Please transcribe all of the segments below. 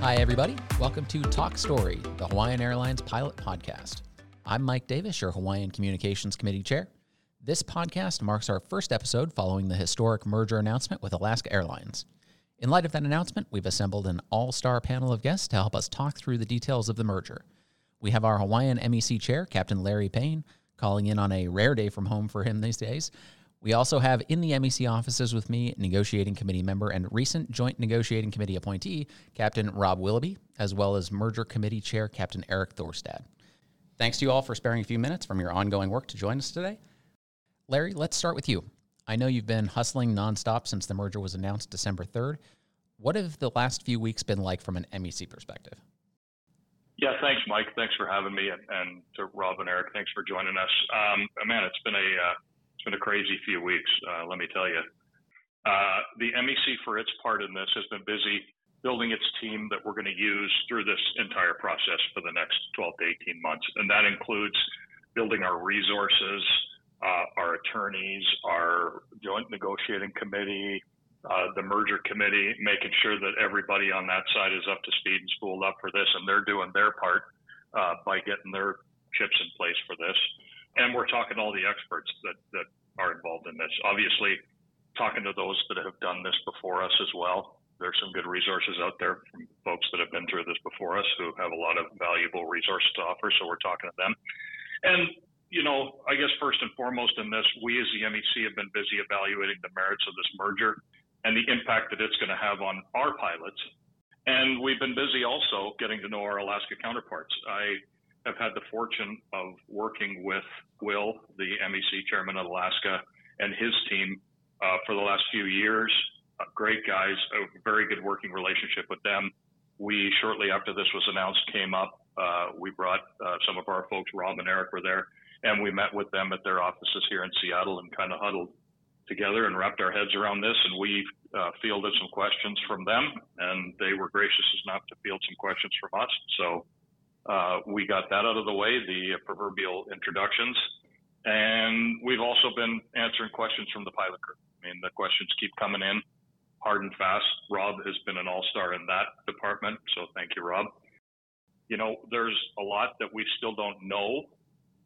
Hi, everybody. Welcome to Talk Story, the Hawaiian Airlines pilot podcast. I'm Mike Davis, your Hawaiian Communications Committee Chair. This podcast marks our first episode following the historic merger announcement with Alaska Airlines. In light of that announcement, we've assembled an all star panel of guests to help us talk through the details of the merger. We have our Hawaiian MEC Chair, Captain Larry Payne, calling in on a rare day from home for him these days. We also have in the MEC offices with me negotiating committee member and recent joint negotiating committee appointee, Captain Rob Willoughby, as well as merger committee chair, Captain Eric Thorstad. Thanks to you all for sparing a few minutes from your ongoing work to join us today. Larry, let's start with you. I know you've been hustling nonstop since the merger was announced December 3rd. What have the last few weeks been like from an MEC perspective? Yeah, thanks, Mike. Thanks for having me, and, and to Rob and Eric, thanks for joining us. Um, man, it's been a uh, it's been a crazy few weeks, uh, let me tell you. Uh, the MEC, for its part in this, has been busy building its team that we're going to use through this entire process for the next 12 to 18 months. And that includes building our resources, uh, our attorneys, our joint negotiating committee, uh, the merger committee, making sure that everybody on that side is up to speed and spooled up for this, and they're doing their part uh, by getting their chips in place for this and we're talking to all the experts that, that are involved in this. Obviously, talking to those that have done this before us as well. There's some good resources out there from folks that have been through this before us who have a lot of valuable resources to offer. So we're talking to them. And, you know, I guess first and foremost in this, we as the MEC have been busy evaluating the merits of this merger and the impact that it's going to have on our pilots. And we've been busy also getting to know our Alaska counterparts. I have had the fortune of working with Will, the MEC chairman of Alaska, and his team uh, for the last few years. Uh, great guys, a very good working relationship with them. We shortly after this was announced came up. Uh, we brought uh, some of our folks, Rob and Eric, were there, and we met with them at their offices here in Seattle and kind of huddled together and wrapped our heads around this. And we uh, fielded some questions from them, and they were gracious enough to field some questions from us. So uh, we got that out of the way, the proverbial introductions. And we've also been answering questions from the pilot crew. I mean, the questions keep coming in hard and fast. Rob has been an all star in that department. So thank you, Rob. You know, there's a lot that we still don't know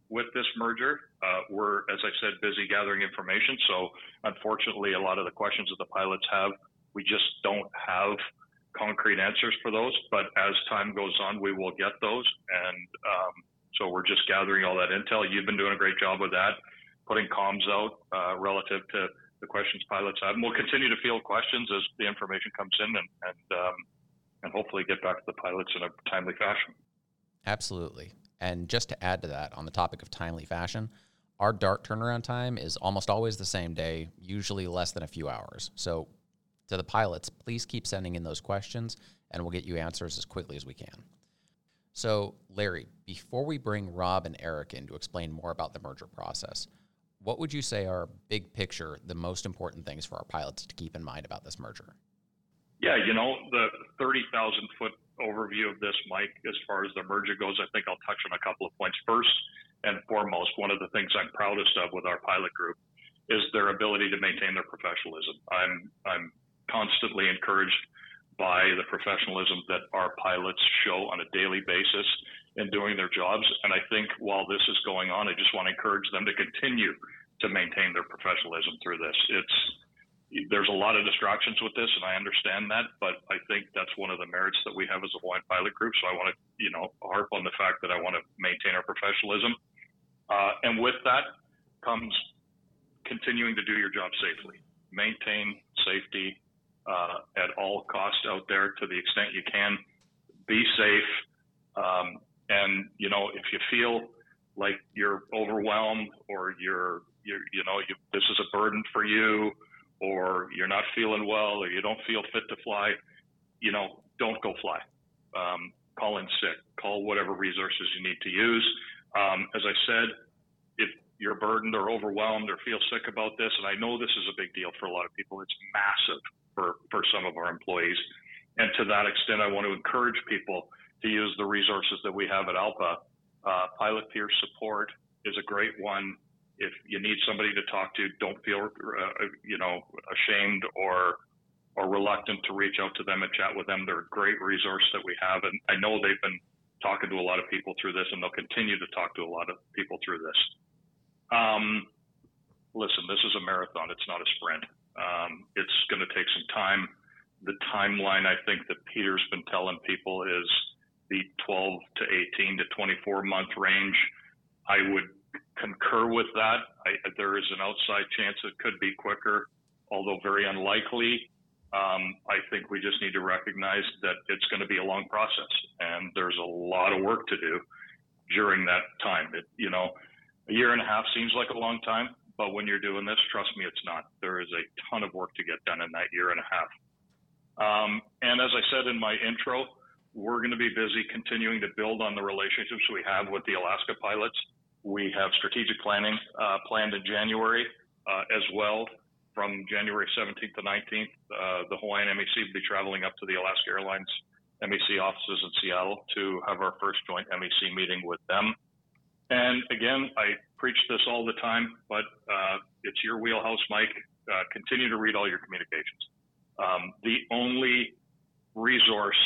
with this merger. Uh, we're, as I said, busy gathering information. So unfortunately, a lot of the questions that the pilots have, we just don't have concrete answers for those, but as time goes on, we will get those. And um, so we're just gathering all that intel. You've been doing a great job with that, putting comms out uh, relative to the questions pilots have. And we'll continue to field questions as the information comes in and, and, um, and hopefully get back to the pilots in a timely fashion. Absolutely. And just to add to that, on the topic of timely fashion, our DART turnaround time is almost always the same day, usually less than a few hours. So to the pilots, please keep sending in those questions and we'll get you answers as quickly as we can. So, Larry, before we bring Rob and Eric in to explain more about the merger process, what would you say are big picture the most important things for our pilots to keep in mind about this merger? Yeah, you know, the 30,000 foot overview of this, Mike, as far as the merger goes, I think I'll touch on a couple of points. First and foremost, one of the things I'm proudest of with our pilot group is their ability to maintain their professionalism. I'm I'm constantly encouraged by the professionalism that our pilots show on a daily basis in doing their jobs. And I think while this is going on, I just want to encourage them to continue to maintain their professionalism through this. It's there's a lot of distractions with this, and I understand that, but I think that's one of the merits that we have as a Hawaiian pilot group. So I want to, you know, harp on the fact that I want to maintain our professionalism, uh, and with that comes continuing to do your job safely, maintain safety, uh, at all costs out there to the extent you can. Be safe. Um, and, you know, if you feel like you're overwhelmed or you're, you're you know, you, this is a burden for you or you're not feeling well or you don't feel fit to fly, you know, don't go fly. Um, call in sick, call whatever resources you need to use. Um, as I said, if you're burdened or overwhelmed or feel sick about this, and I know this is a big deal for a lot of people, it's massive for, for some of our employees. And to that extent, I want to encourage people to use the resources that we have at ALPA. Uh, pilot peer support is a great one. If you need somebody to talk to, don't feel, uh, you know, ashamed or or reluctant to reach out to them and chat with them. They're a great resource that we have, and I know they've been talking to a lot of people through this, and they'll continue to talk to a lot of people through this. Um, listen, this is a marathon; it's not a sprint. Um, it's going to take some time. The timeline I think that Peter's been telling people is the 12 to 18 to 24 month range. I would concur with that. I, there is an outside chance it could be quicker, although very unlikely. Um, I think we just need to recognize that it's going to be a long process, and there's a lot of work to do during that time. It, you know, a year and a half seems like a long time, but when you're doing this, trust me, it's not. There is a ton of work to get done in that year and a half. Um, and as I said in my intro, we're going to be busy continuing to build on the relationships we have with the Alaska pilots. We have strategic planning uh, planned in January uh, as well. From January 17th to 19th, uh, the Hawaiian MEC will be traveling up to the Alaska Airlines MEC offices in Seattle to have our first joint MEC meeting with them. And again, I preach this all the time, but uh, it's your wheelhouse, Mike. Uh, continue to read all your communications. Um, the only resource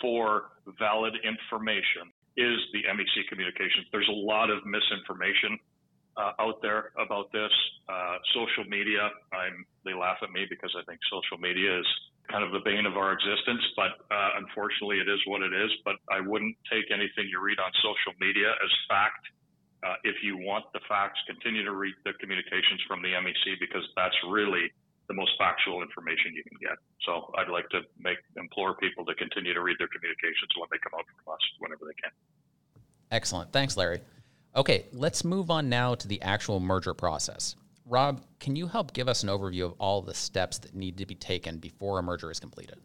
for valid information is the MEC communications. There's a lot of misinformation uh, out there about this. Uh, social media, I'm, they laugh at me because I think social media is kind of the bane of our existence, but uh, unfortunately it is what it is. But I wouldn't take anything you read on social media as fact. Uh, if you want the facts, continue to read the communications from the MEC because that's really the most factual information you can get. So I'd like to make implore people to continue to read their communications when they come out from us whenever they can. Excellent. Thanks, Larry. Okay, let's move on now to the actual merger process. Rob, can you help give us an overview of all the steps that need to be taken before a merger is completed?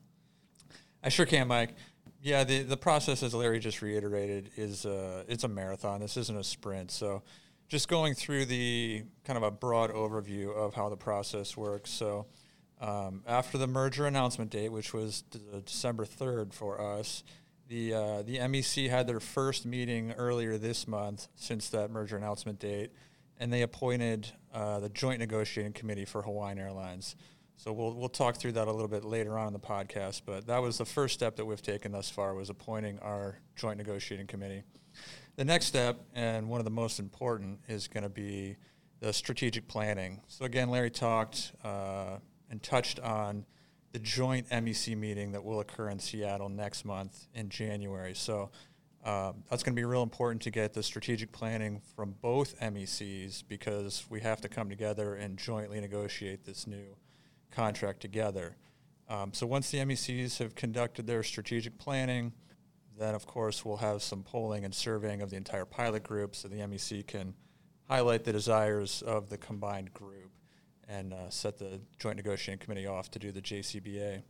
I sure can, Mike. Yeah, the, the process, as Larry just reiterated, is uh, it's a marathon. This isn't a sprint. So just going through the kind of a broad overview of how the process works. So, um, after the merger announcement date, which was d- December 3rd for us, the, uh, the MEC had their first meeting earlier this month since that merger announcement date, and they appointed uh, the Joint Negotiating Committee for Hawaiian Airlines. So we'll, we'll talk through that a little bit later on in the podcast, but that was the first step that we've taken thus far was appointing our Joint Negotiating Committee. The next step, and one of the most important, is going to be the strategic planning. So again, Larry talked uh, and touched on the joint MEC meeting that will occur in Seattle next month in January. So um, that's going to be real important to get the strategic planning from both MECs because we have to come together and jointly negotiate this new contract together. Um, so once the MECs have conducted their strategic planning, then, of course, we'll have some polling and surveying of the entire pilot group so the MEC can highlight the desires of the combined group and uh, set the Joint Negotiating Committee off to do the JCBA.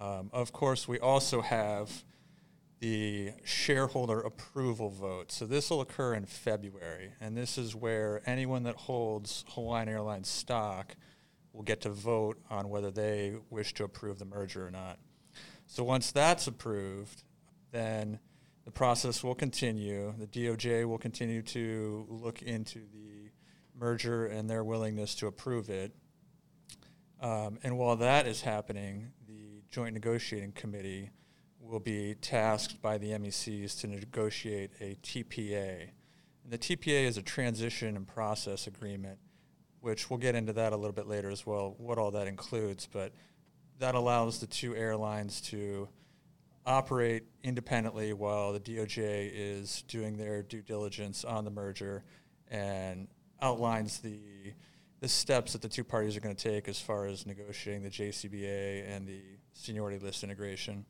Um, of course, we also have the shareholder approval vote. So this will occur in February, and this is where anyone that holds Hawaiian Airlines stock will get to vote on whether they wish to approve the merger or not. So once that's approved, then the process will continue. The DOJ will continue to look into the merger and their willingness to approve it. Um, and while that is happening, the Joint Negotiating Committee will be tasked by the MECs to negotiate a TPA. And the TPA is a transition and process agreement, which we'll get into that a little bit later as well, what all that includes. But that allows the two airlines to operate independently while the DOJ is doing their due diligence on the merger and outlines the the steps that the two parties are going to take as far as negotiating the JCBA and the seniority list integration.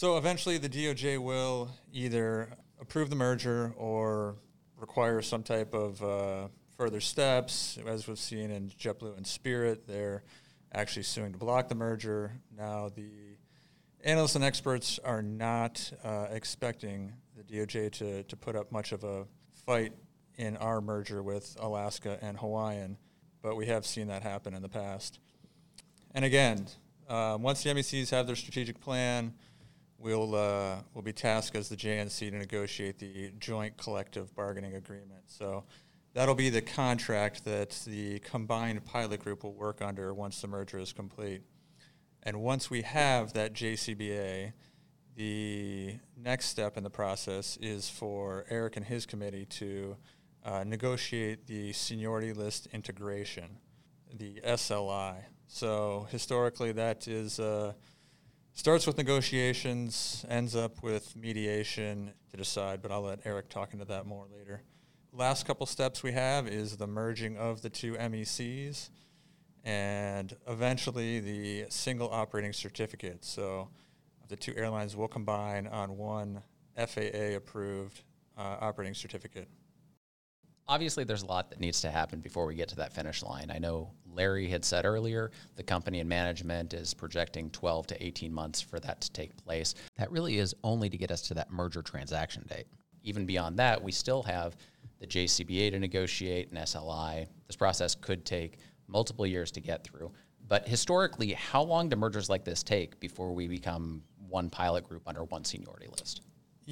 So eventually, the DOJ will either approve the merger or require some type of uh, further steps. As we've seen in JetBlue and Spirit, they're actually suing to block the merger. Now, the analysts and experts are not uh, expecting the DOJ to, to put up much of a fight in our merger with Alaska and Hawaiian, but we have seen that happen in the past. And again, uh, once the MECs have their strategic plan, we'll, uh, we'll be tasked as the JNC to negotiate the joint collective bargaining agreement. So that'll be the contract that the combined pilot group will work under once the merger is complete. And once we have that JCBA, the next step in the process is for Eric and his committee to uh, negotiate the seniority list integration, the SLI. So historically, that is uh, starts with negotiations, ends up with mediation to decide. But I'll let Eric talk into that more later. Last couple steps we have is the merging of the two MECs, and eventually the single operating certificate. So the two airlines will combine on one FAA approved uh, operating certificate. Obviously, there's a lot that needs to happen before we get to that finish line. I know Larry had said earlier the company and management is projecting 12 to 18 months for that to take place. That really is only to get us to that merger transaction date. Even beyond that, we still have the JCBA to negotiate and SLI. This process could take multiple years to get through. But historically, how long do mergers like this take before we become one pilot group under one seniority list.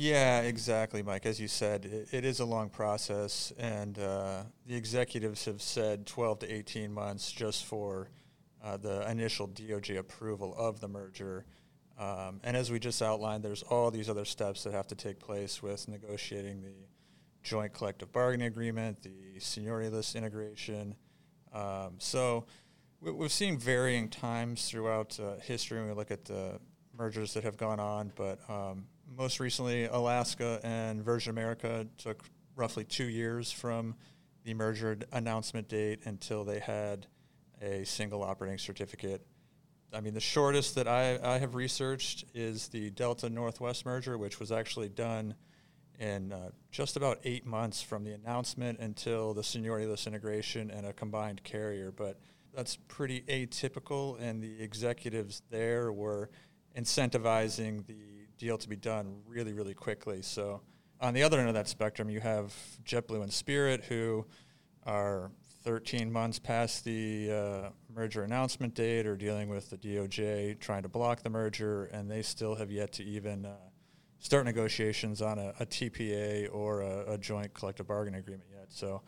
Yeah, exactly, Mike. As you said, it, it is a long process, and uh, the executives have said 12 to 18 months just for uh, the initial DOJ approval of the merger. Um, and as we just outlined, there's all these other steps that have to take place with negotiating the joint collective bargaining agreement, the seniority list integration. Um, so we, have seen varying times throughout uh, history when we look at the mergers that have gone on, but um, most recently, Alaska and Virgin America took roughly two years from the merger announcement date until they had a single operating certificate. I mean, the shortest that I, I have researched is the Delta Northwest merger, which was actually done in uh, just about eight months from the announcement until the seniority list integration and a combined carrier. But that's pretty atypical, and the executives there were incentivizing the deal to be done really, really quickly. So on the other end of that spectrum, you have JetBlue and Spirit, who are 13 months past the uh, merger announcement date or dealing with the DOJ trying to block the merger, and they still have yet to even uh, start negotiations on a, a TPA or a, a, joint collective bargaining agreement yet. So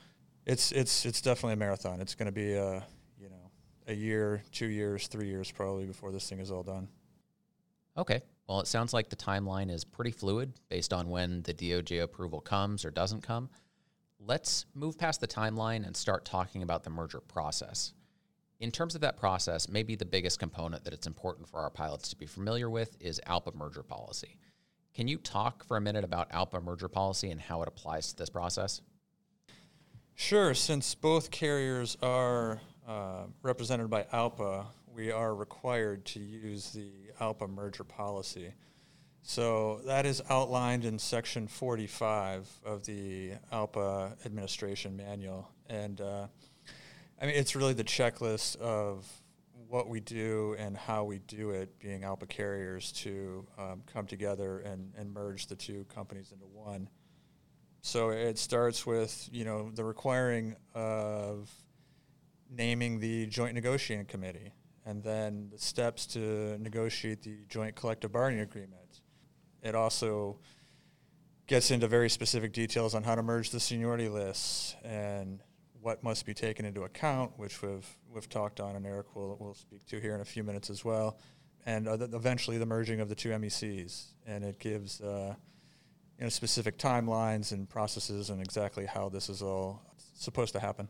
it's it's it's definitely a marathon. It's going to be a you know a year, two years, three years probably before this thing is all done. Okay. Well, it sounds like the timeline is pretty fluid based on when the DOJ approval comes or doesn't come. Let's move past the timeline and start talking about the merger process. In terms of that process, maybe the biggest component that it's important for our pilots to be familiar with is ALPA merger policy. Can you talk for a minute about ALPA merger policy and how it applies to this process? Sure. Since both carriers are uh, represented by ALPA, we are required to use the ALPA merger policy. So that is outlined in section 45 of the ALPA administration manual. And uh, I mean, it's really the checklist of what we do and how we do it, being ALPA carriers, to um, come together and, and merge the two companies into one. So it starts with, you know, the requiring of naming the joint negotiating committee and then the steps to negotiate the joint collective bargaining agreement. It also gets into very specific details on how to merge the seniority lists and what must be taken into account, which we've we've talked on, and Eric will will speak to here in a few minutes as well. And uh, eventually, the merging of the two MECs, and it gives uh, you know specific timelines and processes and exactly how this is all supposed to happen.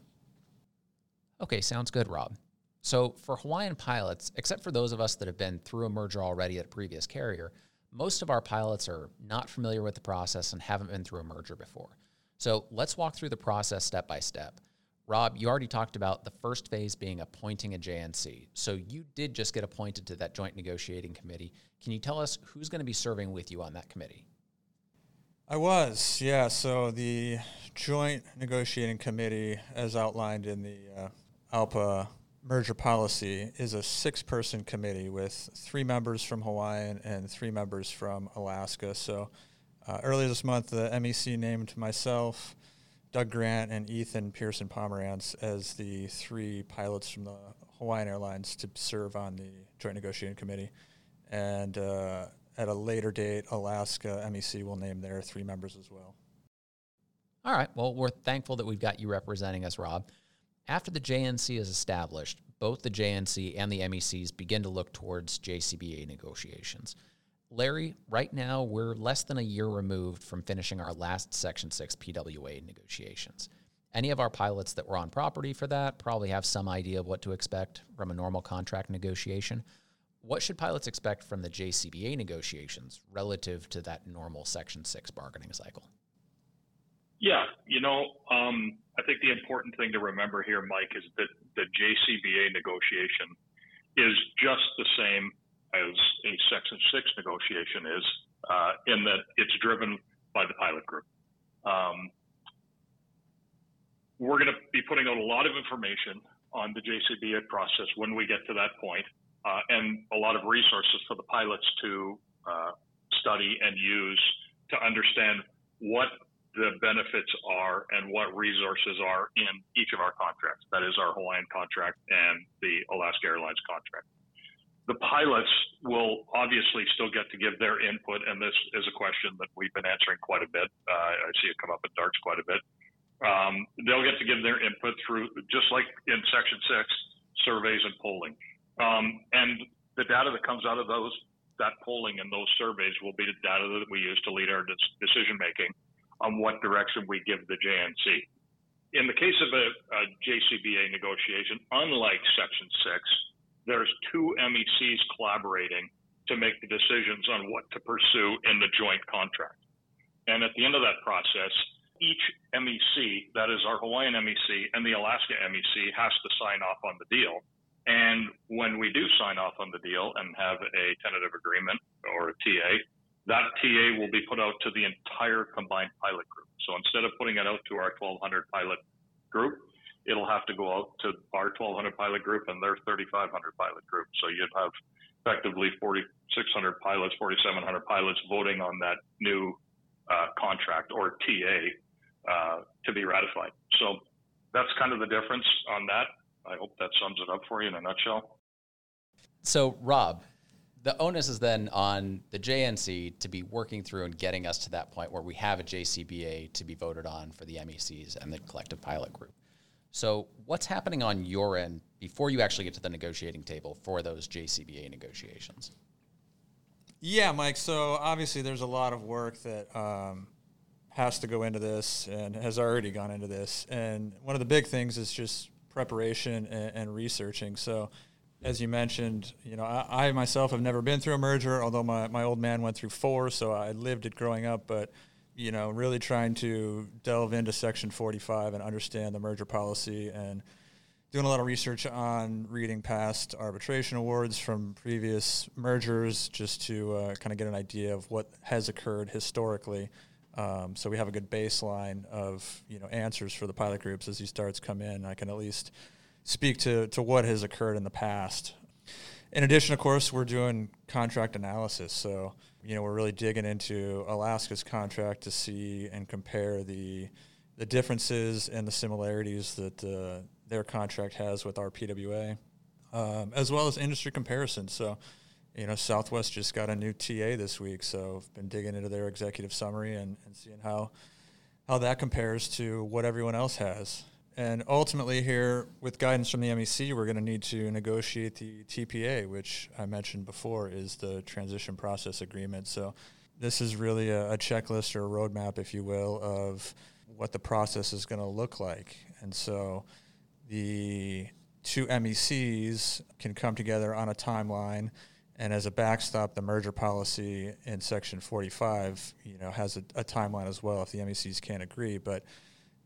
Okay, sounds good, Rob. So, for Hawaiian pilots, except for those of us that have been through a merger already at a previous carrier, most of our pilots are not familiar with the process and haven't been through a merger before. So, let's walk through the process step by step. Rob, you already talked about the first phase being appointing a JNC. So, you did just get appointed to that joint negotiating committee. Can you tell us who's going to be serving with you on that committee? I was, yeah. So, the joint negotiating committee, as outlined in the uh, ALPA merger policy is a six person committee with three members from Hawaii and three members from Alaska. So uh, earlier this month, the MEC named myself, Doug Grant, and Ethan Pearson Pomerantz as the three pilots from the Hawaiian Airlines to serve on the Joint Negotiating Committee. And uh, at a later date, Alaska MEC will name their three members as well. All right. Well, we're thankful that we've got you representing us, Rob. After the JNC is established, both the JNC and the MECs begin to look towards JCBA negotiations. Larry, right now we're less than a year removed from finishing our last Section 6 PWA negotiations. Any of our pilots that were on property for that probably have some idea of what to expect from a normal contract negotiation. What should pilots expect from the JCBA negotiations relative to that normal Section 6 bargaining cycle? Yeah, you know, um, I think the important thing to remember here, Mike, is that the JCBA negotiation is just the same as a Section 6 negotiation is, uh, in that it's driven by the pilot group. Um, we're going to be putting out a lot of information on the JCBA process when we get to that point, uh, and a lot of resources for the pilots to uh, study and use to understand what the benefits are and what resources are in each of our contracts. That is our Hawaiian contract and the Alaska Airlines contract. The pilots will obviously still get to give their input, and this is a question that we've been answering quite a bit. Uh, I see it come up at DARTS quite a bit. Um, they'll get to give their input through, just like in Section 6, surveys and polling. Um, and the data that comes out of those, that polling and those surveys will be the data that we use to lead our decision making on what direction we give the JNC. In the case of a, a JCBA negotiation, unlike Section 6, there's two MECs collaborating to make the decisions on what to pursue in the joint contract. And at the end of that process, each MEC, that is our Hawaiian MEC and the Alaska MEC, has to sign off on the deal. And when we do sign off on the deal and have a tentative agreement or a TA, that TA will be put out to the entire combined pilot group. So instead of putting it out to our 1,200 pilot group, it'll have to go out to our 1,200 pilot group and their 3,500 pilot group. So you'd have effectively 4,600 pilots, 4,700 pilots voting on that new uh, contract or TA uh, to be ratified. So that's kind of the difference on that. I hope that sums it up for you in a nutshell. So, Rob, the onus is then on the JNC to be working through and getting us to that point where we have a JCBA to be voted on for the MECs and the collective pilot group. So, what's happening on your end before you actually get to the negotiating table for those JCBA negotiations? Yeah, Mike. So, obviously, there's a lot of work that um, has to go into this and has already gone into this. And one of the big things is just preparation and, and researching. So, as you mentioned, you know, I, I, myself have never been through a merger, although my, my old man went through four, so I lived it growing up. But, you know, really trying to delve into Section 45 and understand the merger policy and doing a lot of research on reading past arbitration awards from previous mergers just to uh, kind of get an idea of what has occurred historically. Um, so we have a good baseline of you know answers for the pilot groups as these starts come in. I can at least speak to to what has occurred in the past. In addition, of course, we're doing contract analysis. So you know we're really digging into Alaska's contract to see and compare the the differences and the similarities that uh, their contract has with our PWA, um, as well as industry comparisons. So you know, Southwest just got a new TA this week, so I've been digging into their executive summary and, and seeing how how that compares to what everyone else has. And ultimately, here with guidance from the MEC, we're going to need to negotiate the TPA, which I mentioned before is the transition process agreement. So, this is really a, a checklist or a roadmap, if you will, of what the process is going to look like. And so, the two MECs can come together on a timeline and as a backstop, the merger policy in Section 45, you know, has a, a timeline as well if the MECs can't agree. But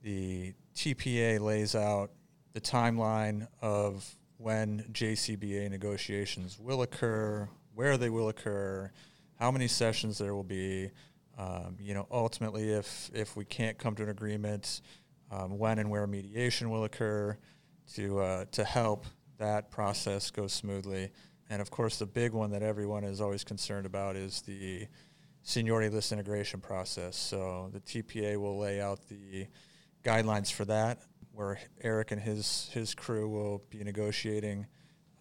the TPA lays out the timeline of when JCBA negotiations will occur, where they will occur, how many sessions there will be. Um, you know, ultimately, if if we can't come to an agreement, um, when and where mediation will occur, to uh, to help that process go smoothly. And of course, the big one that everyone is always concerned about is the seniority list integration process. So the TPA will lay out the guidelines for that, where Eric and his his crew will be negotiating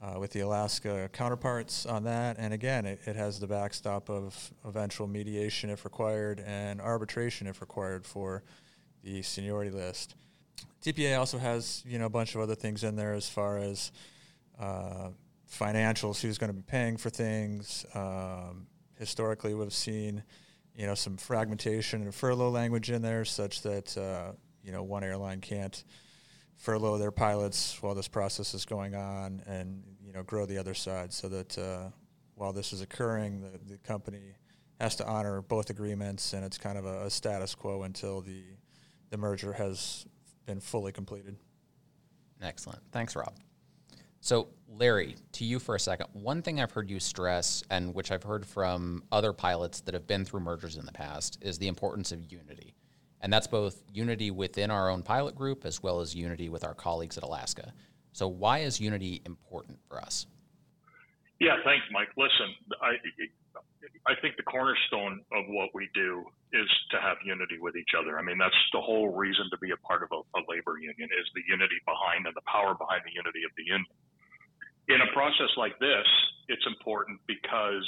uh, with the Alaska counterparts on that. And again, it, it has the backstop of eventual mediation if required and arbitration if required for the seniority list. TPA also has you know a bunch of other things in there as far as uh, financials, who's going to be paying for things. Um, historically, we've seen, you know, some fragmentation and furlough language in there, such that uh, you know one airline can't furlough their pilots while this process is going on, and you know grow the other side, so that uh, while this is occurring, the, the company has to honor both agreements, and it's kind of a, a status quo until the the merger has been fully completed. Excellent. Thanks, Rob. So, Larry, to you for a second. One thing I've heard you stress, and which I've heard from other pilots that have been through mergers in the past, is the importance of unity. And that's both unity within our own pilot group as well as unity with our colleagues at Alaska. So, why is unity important for us? Yeah, thanks, Mike. Listen, I, I think the cornerstone of what we do is to have unity with each other. I mean, that's the whole reason to be a part of a, a labor union is the unity behind and the power behind the unity of the union. In a process like this, it's important because,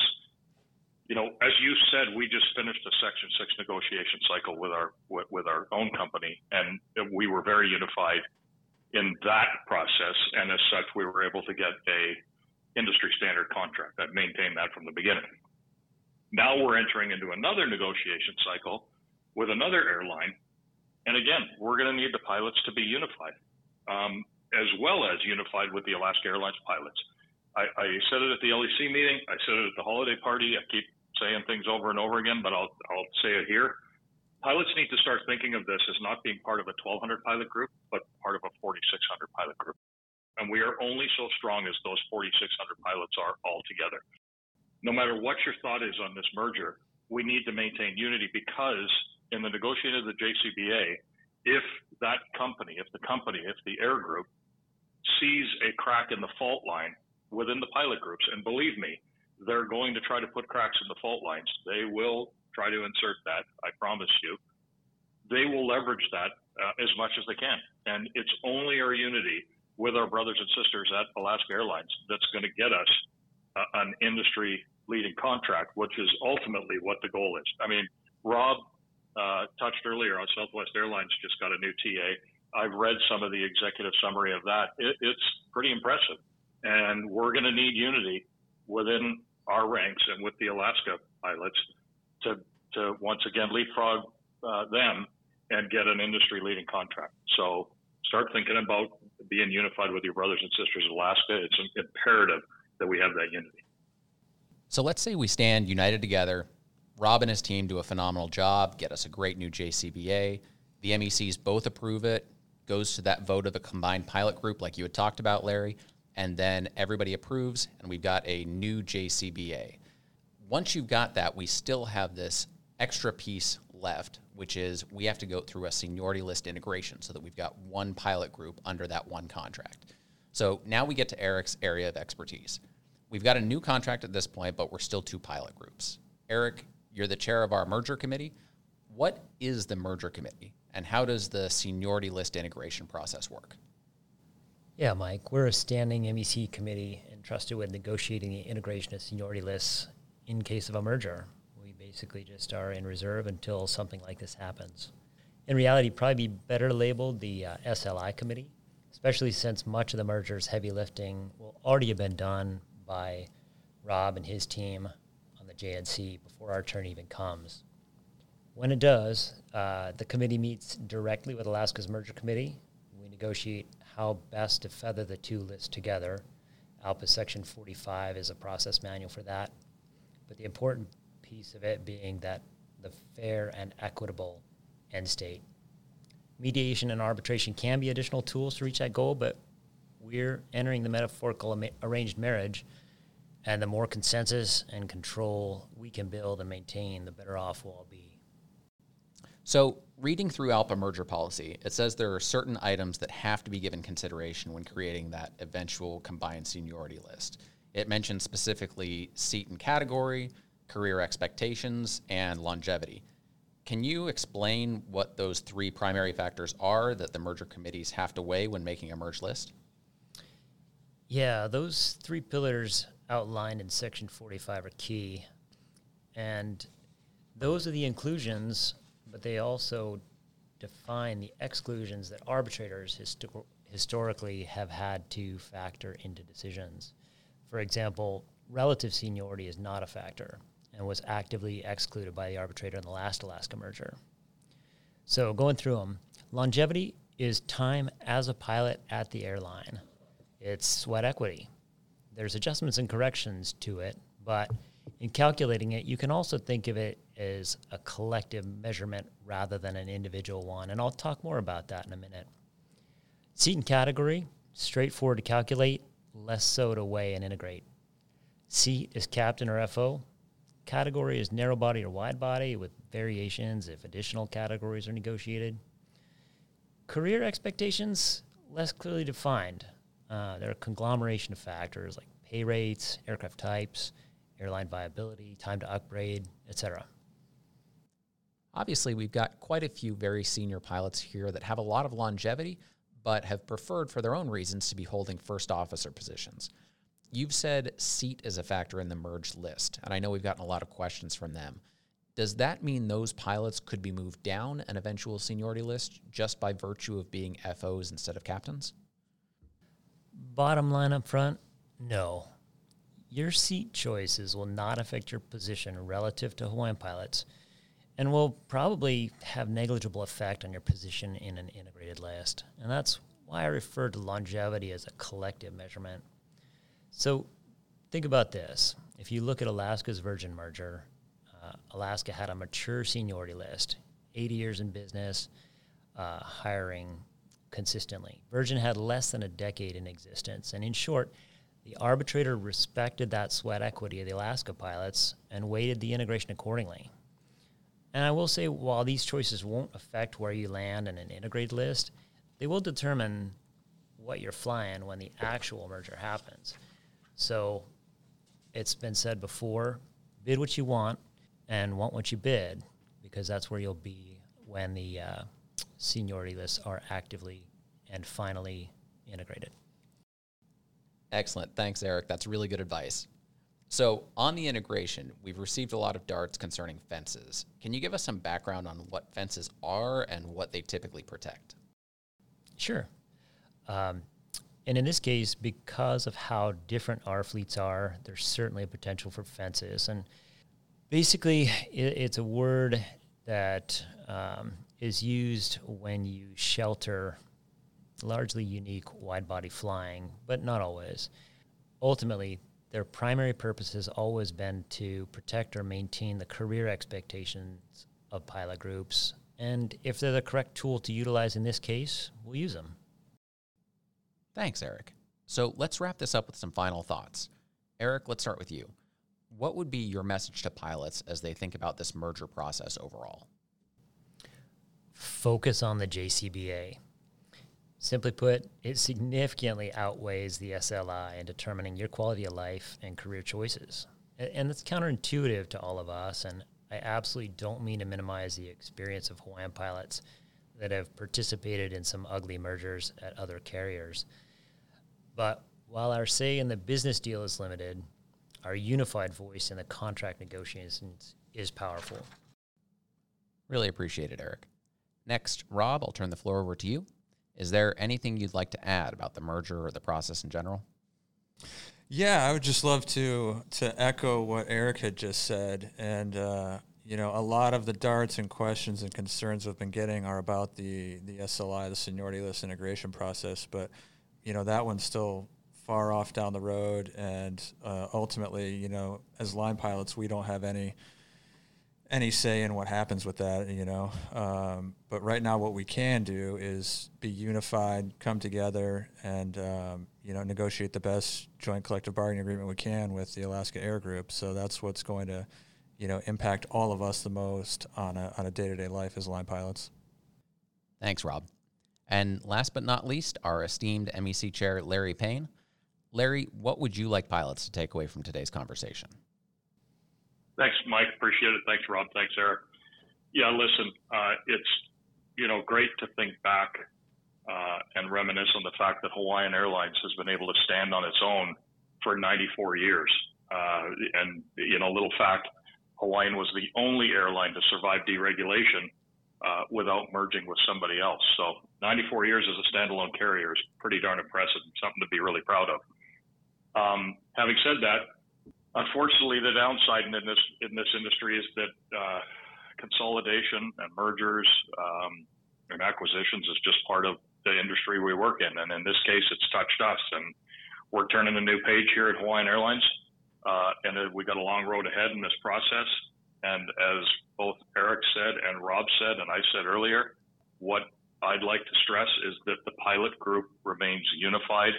you know, as you said, we just finished a Section Six negotiation cycle with our with, with our own company, and we were very unified in that process. And as such, we were able to get a industry standard contract that maintained that from the beginning. Now we're entering into another negotiation cycle with another airline. And again, we're going to need the pilots to be unified, um, as well as unified with the Alaska Airlines pilots. I, I, said it at the LEC meeting. I said it at the holiday party. I keep saying things over and over again, but I'll, I'll say it here. Pilots need to start thinking of this as not being part of a 1,200 pilot group, but part of a 4,600 pilot group. And we are only so strong as those 4,600 pilots are all together no matter what your thought is on this merger, we need to maintain unity because in the negotiation of the JCBA, if that company, if the company, if the air group sees a crack in the fault line within the pilot groups, and believe me, they're going to try to put cracks in the fault lines. They will try to insert that, I promise you. They will leverage that uh, as much as they can. And it's only our unity with our brothers and sisters at Alaska Airlines that's going to get us uh, an industry leading contract, which is ultimately what the goal is. I mean, Rob uh, touched earlier on Southwest Airlines just got a new TA. I've read some of the executive summary of that. It, it's pretty impressive, and we're going to need unity within our ranks and with the Alaska pilots to to once again leapfrog uh, them and get an industry leading contract. So start thinking about being unified with your brothers and sisters in Alaska. It's imperative that we have that unity. So let's say we stand united together. Rob and his team do a phenomenal job, get us a great new JCBA. The MECs both approve it, goes to that vote of the combined pilot group, like you had talked about, Larry, and then everybody approves, and we've got a new JCBA. Once you've got that, we still have this extra piece left, which is we have to go through a seniority list integration so that we've got one pilot group under that one contract. So now we get to Eric's area of expertise. We've got a new contract at this point, but we're still two pilot groups. Eric, you're the chair of our merger committee. What is the merger committee, and how does the seniority list integration process work? Yeah, Mike, we're a standing MEC committee entrusted with negotiating the integration of seniority lists in case of a merger. We basically just are in reserve until something like this happens. In reality, probably be better labeled the uh, SLI committee, especially since much of the merger's heavy lifting will already have been done by Rob and his team on the JNC before our turn even comes. When it does, uh, the committee meets directly with Alaska's merger committee. We negotiate how best to feather the two lists together. ALPA Section 45 is a process manual for that. But the important piece of it being that the fair and equitable end state. Mediation and arbitration can be additional tools to reach that goal, but we're entering the metaphorical arranged marriage, and the more consensus and control we can build and maintain, the better off we'll all be. So, reading through ALPA merger policy, it says there are certain items that have to be given consideration when creating that eventual combined seniority list. It mentions specifically seat and category, career expectations, and longevity. Can you explain what those three primary factors are that the merger committees have to weigh when making a merge list? Yeah, those three pillars outlined in Section 45 are key. And those are the inclusions, but they also define the exclusions that arbitrators histor- historically have had to factor into decisions. For example, relative seniority is not a factor and was actively excluded by the arbitrator in the last Alaska merger. So, going through them, longevity is time as a pilot at the airline, it's sweat equity. There's adjustments and corrections to it, but in calculating it, you can also think of it as a collective measurement rather than an individual one. And I'll talk more about that in a minute. Seat and category, straightforward to calculate, less so to weigh and integrate. Seat is captain or FO. Category is narrow body or wide body with variations if additional categories are negotiated. Career expectations, less clearly defined. Uh, there are a conglomeration of factors like pay rates, aircraft types, airline viability, time to upgrade, etc. Obviously, we've got quite a few very senior pilots here that have a lot of longevity, but have preferred for their own reasons to be holding first officer positions. You've said seat is a factor in the merged list, and I know we've gotten a lot of questions from them. Does that mean those pilots could be moved down an eventual seniority list just by virtue of being FOs instead of captains? Bottom line up front, no. Your seat choices will not affect your position relative to Hawaiian pilots and will probably have negligible effect on your position in an integrated list. And that's why I refer to longevity as a collective measurement. So think about this. If you look at Alaska's Virgin merger, uh, Alaska had a mature seniority list, 80 years in business, uh, hiring consistently. Virgin had less than a decade in existence. And in short, the arbitrator respected that sweat equity of the Alaska pilots and weighted the integration accordingly. And I will say, while these choices won't affect where you land in an integrated list, they will determine what you're flying when the actual merger happens. So it's been said before bid what you want and want what you bid, because that's where you'll be when the uh, seniority lists are actively and finally integrated. Excellent. Thanks, Eric. That's really good advice. So, on the integration, we've received a lot of darts concerning fences. Can you give us some background on what fences are and what they typically protect? Sure. Um, and in this case, because of how different our fleets are, there's certainly a potential for fences. And basically, it, it's a word that um, is used when you shelter largely unique wide body flying, but not always. Ultimately, their primary purpose has always been to protect or maintain the career expectations of pilot groups. And if they're the correct tool to utilize in this case, we'll use them. Thanks, Eric. So let's wrap this up with some final thoughts. Eric, let's start with you. What would be your message to pilots as they think about this merger process overall? Focus on the JCBA. Simply put, it significantly outweighs the SLI in determining your quality of life and career choices. And that's counterintuitive to all of us. And I absolutely don't mean to minimize the experience of Hawaiian pilots that have participated in some ugly mergers at other carriers. But while our say in the business deal is limited, our unified voice in the contract negotiations is powerful. Really appreciate it, Eric. Next, Rob, I'll turn the floor over to you. Is there anything you'd like to add about the merger or the process in general? Yeah, I would just love to to echo what Eric had just said, and uh, you know, a lot of the darts and questions and concerns we've been getting are about the the SLI, the seniority list integration process, but you know that one's still far off down the road, and uh, ultimately, you know, as line pilots, we don't have any any say in what happens with that, you know. Um, but right now, what we can do is be unified, come together, and um, you know negotiate the best joint collective bargaining agreement we can with the Alaska Air Group. So that's what's going to, you know, impact all of us the most on a on a day to day life as line pilots. Thanks, Rob. And last but not least, our esteemed MEC chair, Larry Payne. Larry, what would you like pilots to take away from today's conversation? Thanks, Mike. Appreciate it. Thanks, Rob. Thanks, Eric. Yeah, listen, uh, it's you know great to think back uh, and reminisce on the fact that Hawaiian Airlines has been able to stand on its own for 94 years. Uh, and you know, little fact, Hawaiian was the only airline to survive deregulation uh, without merging with somebody else. So 94 years as a standalone carrier is pretty darn impressive and something to be really proud of. Um, having said that, unfortunately, the downside in this in this industry is that uh, consolidation and mergers um, and acquisitions is just part of the industry we work in, and in this case, it's touched us, and we're turning a new page here at Hawaiian Airlines, uh, and we got a long road ahead in this process. And as both Eric said and Rob said, and I said earlier, what I'd like to stress is that the pilot group remains unified.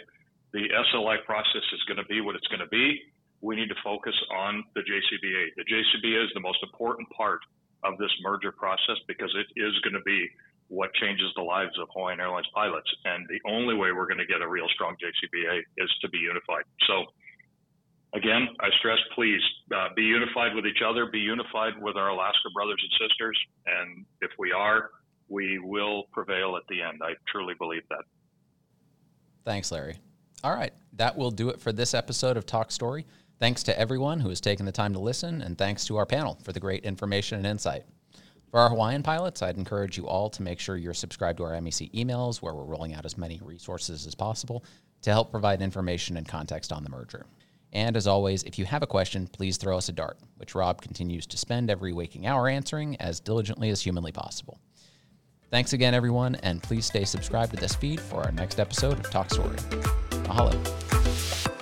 The SLI process is going to be what it's going to be. We need to focus on the JCBA. The JCBA is the most important part of this merger process because it is going to be what changes the lives of Hawaiian Airlines pilots. And the only way we're going to get a real strong JCBA is to be unified. So again, I stress, please uh, be unified with each other, be unified with our Alaska brothers and sisters. And if we are, we will prevail at the end. I truly believe that. Thanks, Larry. All right, that will do it for this episode of Talk Story. Thanks to everyone who has taken the time to listen, and thanks to our panel for the great information and insight. For our Hawaiian pilots, I'd encourage you all to make sure you're subscribed to our MEC emails, where we're rolling out as many resources as possible to help provide information and context on the merger. And as always, if you have a question, please throw us a dart, which Rob continues to spend every waking hour answering as diligently as humanly possible. Thanks again, everyone, and please stay subscribed to this feed for our next episode of Talk Story. Mahalo.